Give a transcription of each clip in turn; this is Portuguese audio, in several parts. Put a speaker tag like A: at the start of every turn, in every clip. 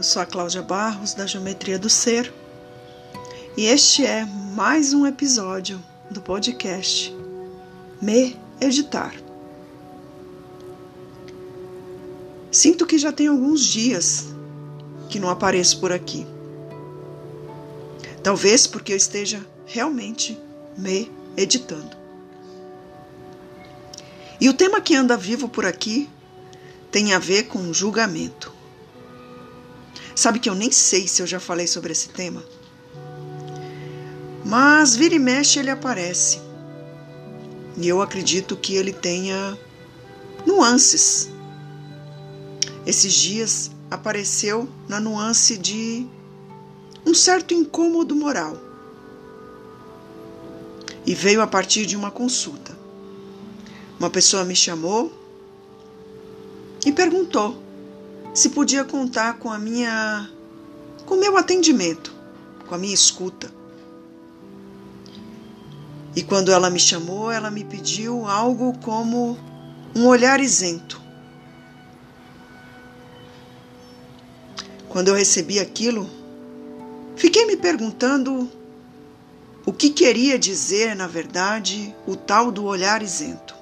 A: Eu sou a Cláudia Barros, da Geometria do Ser, e este é mais um episódio do podcast Me Editar. Sinto que já tem alguns dias que não apareço por aqui. Talvez porque eu esteja realmente me editando. E o tema que anda vivo por aqui tem a ver com julgamento. Sabe que eu nem sei se eu já falei sobre esse tema? Mas vira e mexe ele aparece. E eu acredito que ele tenha nuances. Esses dias apareceu na nuance de um certo incômodo moral. E veio a partir de uma consulta. Uma pessoa me chamou e perguntou se podia contar com a minha com meu atendimento, com a minha escuta. E quando ela me chamou, ela me pediu algo como um olhar isento. Quando eu recebi aquilo, fiquei me perguntando o que queria dizer, na verdade, o tal do olhar isento.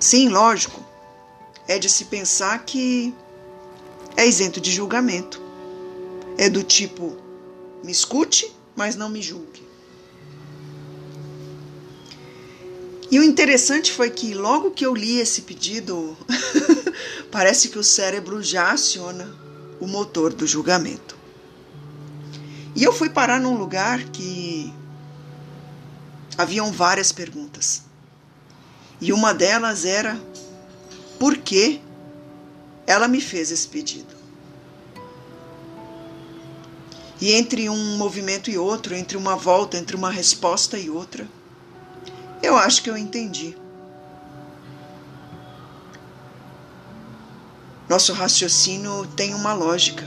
A: Sim, lógico, é de se pensar que é isento de julgamento. É do tipo, me escute, mas não me julgue. E o interessante foi que logo que eu li esse pedido, parece que o cérebro já aciona o motor do julgamento. E eu fui parar num lugar que haviam várias perguntas. E uma delas era por que ela me fez esse pedido. E entre um movimento e outro, entre uma volta, entre uma resposta e outra, eu acho que eu entendi. Nosso raciocínio tem uma lógica.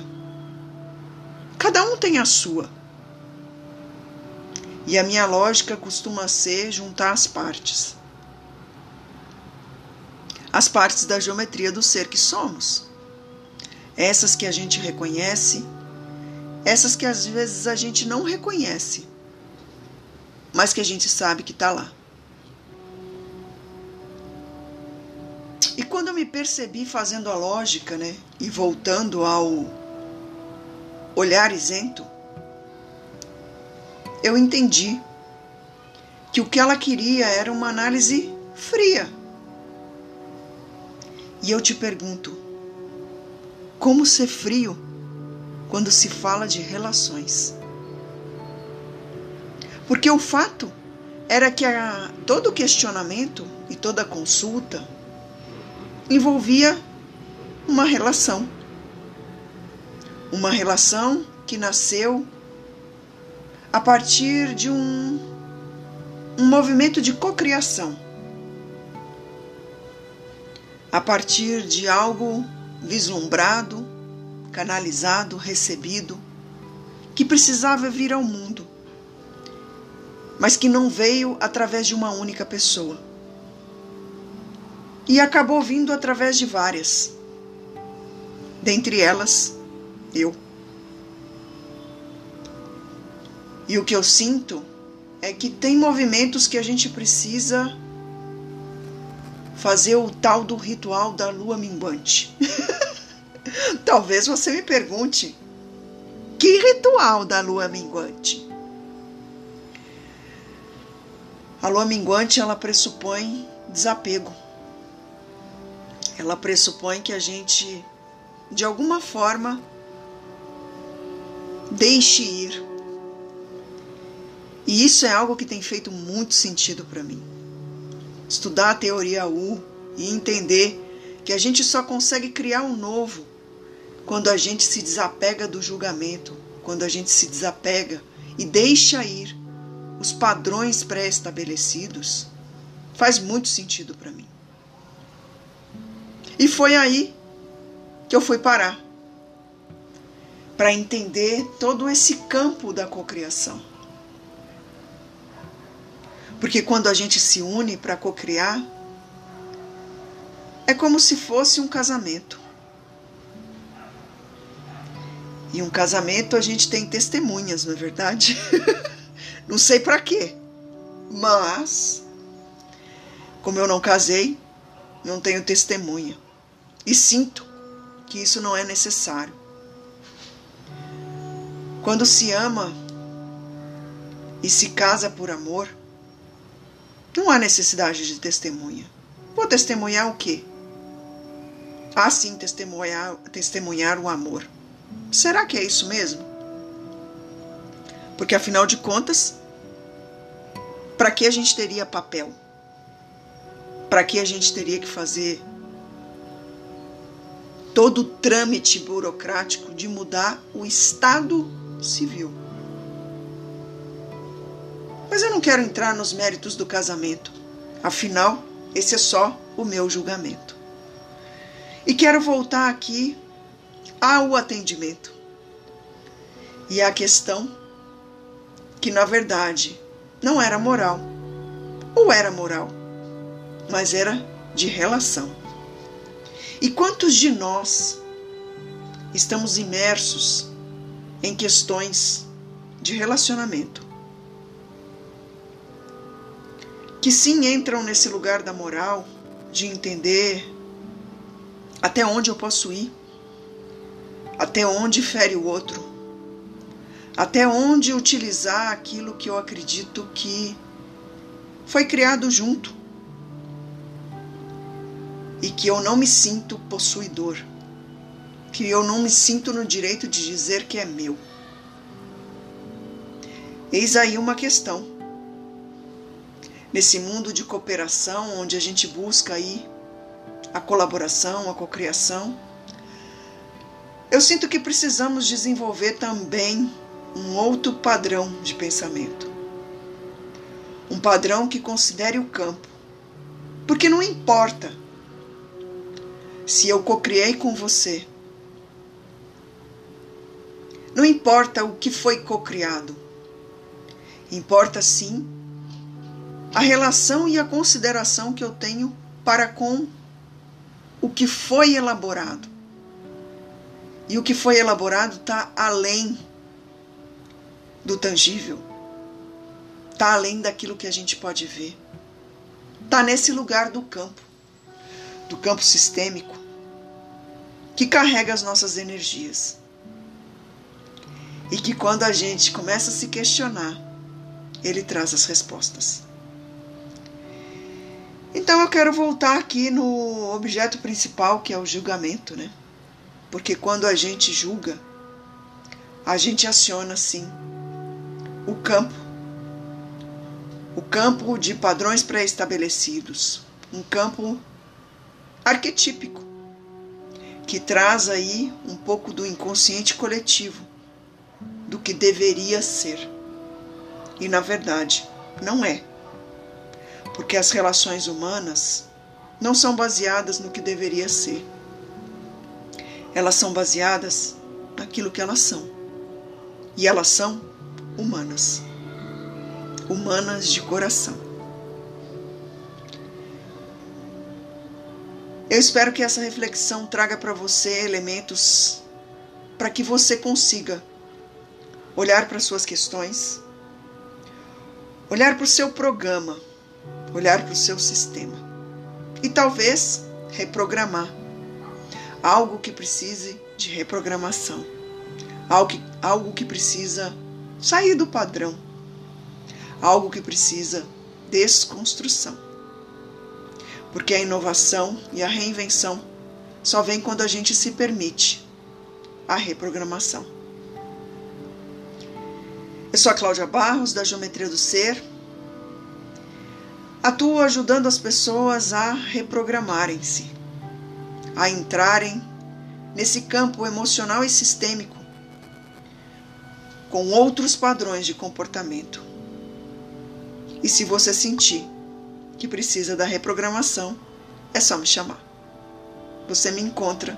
A: Cada um tem a sua. E a minha lógica costuma ser juntar as partes as partes da geometria do ser que somos. Essas que a gente reconhece, essas que às vezes a gente não reconhece, mas que a gente sabe que está lá. E quando eu me percebi fazendo a lógica, né, e voltando ao olhar isento, eu entendi que o que ela queria era uma análise fria e eu te pergunto: como ser frio quando se fala de relações? Porque o fato era que a, todo questionamento e toda consulta envolvia uma relação. Uma relação que nasceu a partir de um, um movimento de cocriação a partir de algo vislumbrado, canalizado, recebido, que precisava vir ao mundo, mas que não veio através de uma única pessoa. E acabou vindo através de várias, dentre elas, eu. E o que eu sinto é que tem movimentos que a gente precisa fazer o tal do ritual da lua minguante. Talvez você me pergunte: que ritual da lua minguante? A lua minguante ela pressupõe desapego. Ela pressupõe que a gente, de alguma forma, deixe ir. E isso é algo que tem feito muito sentido para mim estudar a teoria U e entender que a gente só consegue criar um novo quando a gente se desapega do julgamento, quando a gente se desapega e deixa ir os padrões pré-estabelecidos, faz muito sentido para mim. E foi aí que eu fui parar para entender todo esse campo da cocriação. Porque quando a gente se une para cocriar, é como se fosse um casamento. E um casamento a gente tem testemunhas, não é verdade? não sei para quê. Mas como eu não casei, não tenho testemunha. E sinto que isso não é necessário. Quando se ama e se casa por amor, não há necessidade de testemunha. Vou testemunhar o quê? Ah, sim, testemunhar, testemunhar o amor. Será que é isso mesmo? Porque afinal de contas, para que a gente teria papel? Para que a gente teria que fazer todo o trâmite burocrático de mudar o estado civil? Mas eu não quero entrar nos méritos do casamento. Afinal, esse é só o meu julgamento. E quero voltar aqui ao atendimento e à questão que, na verdade, não era moral. Ou era moral, mas era de relação. E quantos de nós estamos imersos em questões de relacionamento que sim entram nesse lugar da moral, de entender até onde eu posso ir, até onde fere o outro, até onde utilizar aquilo que eu acredito que foi criado junto e que eu não me sinto possuidor, que eu não me sinto no direito de dizer que é meu. Eis aí uma questão nesse mundo de cooperação onde a gente busca aí a colaboração, a cocriação, eu sinto que precisamos desenvolver também um outro padrão de pensamento. Um padrão que considere o campo. Porque não importa se eu cocriei com você. Não importa o que foi cocriado. Importa sim a relação e a consideração que eu tenho para com o que foi elaborado. E o que foi elaborado está além do tangível, está além daquilo que a gente pode ver. Está nesse lugar do campo, do campo sistêmico, que carrega as nossas energias. E que quando a gente começa a se questionar, ele traz as respostas. Então eu quero voltar aqui no objeto principal, que é o julgamento, né? Porque quando a gente julga, a gente aciona sim o campo, o campo de padrões pré-estabelecidos, um campo arquetípico que traz aí um pouco do inconsciente coletivo, do que deveria ser. E na verdade, não é porque as relações humanas não são baseadas no que deveria ser. Elas são baseadas naquilo que elas são. E elas são humanas. Humanas de coração. Eu espero que essa reflexão traga para você elementos para que você consiga olhar para suas questões, olhar para o seu programa olhar para o seu sistema e talvez reprogramar algo que precise de reprogramação, algo que, algo que precisa sair do padrão, algo que precisa desconstrução. Porque a inovação e a reinvenção só vem quando a gente se permite a reprogramação. Eu sou a Cláudia Barros, da Geometria do Ser, Atuo ajudando as pessoas a reprogramarem-se, a entrarem nesse campo emocional e sistêmico com outros padrões de comportamento. E se você sentir que precisa da reprogramação, é só me chamar. Você me encontra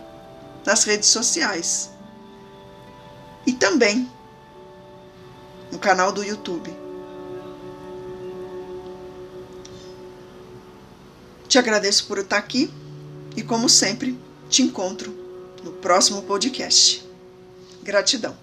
A: nas redes sociais e também no canal do YouTube. Te agradeço por estar aqui e, como sempre, te encontro no próximo podcast. Gratidão.